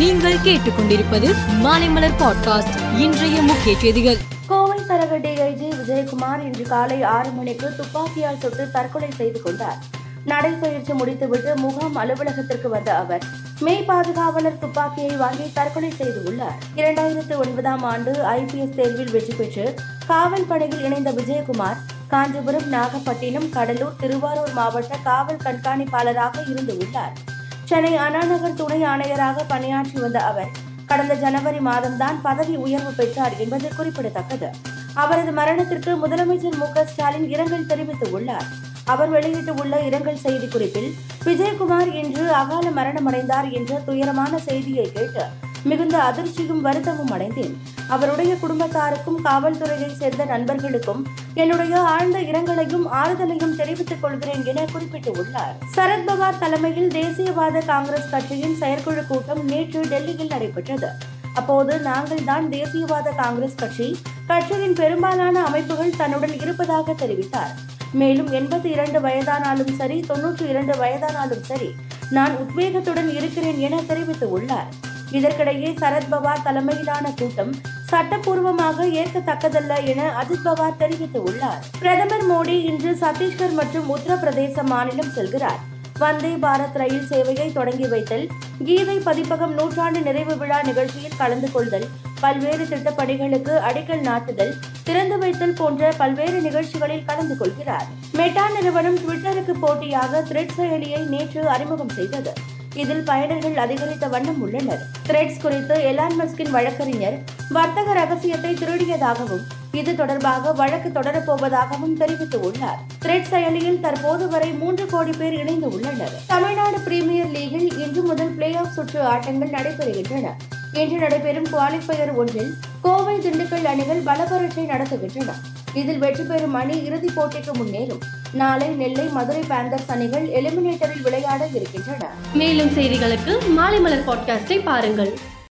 நீங்கள் கேட்டுக்கொண்டிருப்பது மாலைமலர் பாட்காஸ்ட். இன்றைய முக்கிய செய்திகள். கோவை சரக டிஐஜி விஜயகுமார் இன்று காலை ஆறு மணிக்கு துப்பாக்கியால் சுட்டு தற்கொலை செய்து கொண்டார். நடைபயிற்சி முடித்துவிட்டு முகாம் அலுவலகத்திற்கு வந்த அவர் மெய் பாதுகாவலர் துப்பாக்கியை வாங்கி தற்கொலை செய்து உள்ளார். இரண்டாயிரத்து ஒன்பதாம் ஆண்டு ஐபிஎஸ் தேர்வில் வெற்றி பெற்று காவல் படையில் இணைந்த விஜயகுமார் காஞ்சிபுரம் நாகப்பட்டினம் கடலூர் திருவாரூர் மாவட்ட காவல் கண்காணிப்பாளராக இருந்து உள்ளார். சென்னை அண்ணாநகர் துணை ஆணையராக பணியாற்றி வந்த அவர் கடந்த ஜனவரி மாதம்தான் பதவி உயர்வு பெற்றார் என்பது குறிப்பிடத்தக்கது. அவரது மரணத்திற்கு முதலமைச்சர் மு ஸ்டாலின் இரங்கல் தெரிவித்துள்ளார் அவர் வெளியிட்டுள்ள இரங்கல் செய்திக்குறிப்பில் விஜயகுமார் இன்று அகால மரணமடைந்தார் என்ற துயரமான செய்தியை கேட்டு மிகுந்த அதிர்ச்சியும் வருத்தமும் அடைந்தேன். அவருடைய குடும்பத்தாருக்கும் காவல்துறையை சேர்ந்த நண்பர்களுக்கும் என்னுடைய ஆழ்ந்த இரங்கலையும் ஆறுதலையும் தெரிவித்துக் கொள்கிறேன் என குறிப்பிட்டுள்ளார் சரத்பவார் தலைமையில் தேசியவாத காங்கிரஸ் கட்சியின் செயற்குழு கூட்டம் நேற்று டெல்லியில் நடைபெற்றது. அப்போது நாங்கள் தான் தேசியவாத காங்கிரஸ் கட்சி கட்சியின் பெரும்பாலான அமைப்புகள் தன்னுடன் இருப்பதாக தெரிவித்தார். மேலும் எண்பத்தி இரண்டு வயதானாலும் சரி தொன்னூற்றி இரண்டு வயதானாலும் சரி நான் உத்வேகத்துடன் இருக்கிறேன் என தெரிவித்துள்ளார் இதற்கிடையே சரத்பவார் தலைமையிலான கூட்டம் சட்டப்பூர்வமாக ஏற்கத்தக்கதல்ல என அஜித் பவார் தெரிவித்துள்ளார். பிரதமர் மோடி இன்று சத்தீஸ்கர் மற்றும் உத்தரப்பிரதேச மாநிலம் செல்கிறார். வந்தே பாரத் ரயில் சேவையை தொடங்கி வைத்தல் கீதை பதிப்பகம் நூற்றாண்டு நிறைவு விழா நிகழ்ச்சியில் கலந்து கொள்தல் பல்வேறு திட்டப்பணிகளுக்கு அடிக்கல் நாட்டுதல் திறந்து வைத்தல் போன்ற பல்வேறு நிகழ்ச்சிகளில் கலந்து கொள்கிறார். மெட்டா நிறுவனம் ட்விட்டருக்கு போட்டியாக த்ரெட் செயலியை நேற்று அறிமுகம் செய்தது. இதில் பயனர்கள் அதிகரித்த வண்ணம் உள்ளனர். த்ரெட்ஸ் குறித்து எலான் மஸ்கின் வழக்கறிஞர் வர்த்தக ரகசியத்தை திருடியதாகவும் இது தொடர்பாக வழக்கு தொடரப்போவதாகவும் தெரிவித்துள்ளார் த்ரெட் செயலியில் தற்போது வரை மூன்று கோடி பேர் இணைந்து உள்ளனர். தமிழ்நாடு பிரீமியர் லீகில் இன்று முதல் பிளே ஆஃப் சுற்று ஆட்டங்கள் நடைபெறுகின்றன. இன்று நடைபெறும் குவாலிஃபயர் ஒன்றில் கோவை திண்டுக்கல் அணிகள் பலபரட்சை நடத்துகின்றன. இதில் வெற்றி பெறும் அணி இறுதிப் போட்டிக்கு முன்னேறும். நாளை நெல்லை மதுரை பேந்தர்ஸ் அணிகள் எலிமினேட்டரில் விளையாட இருக்கின்றன. மேலும் செய்திகளுக்கு மாலைமலர் பாட்காஸ்டை பாருங்கள்.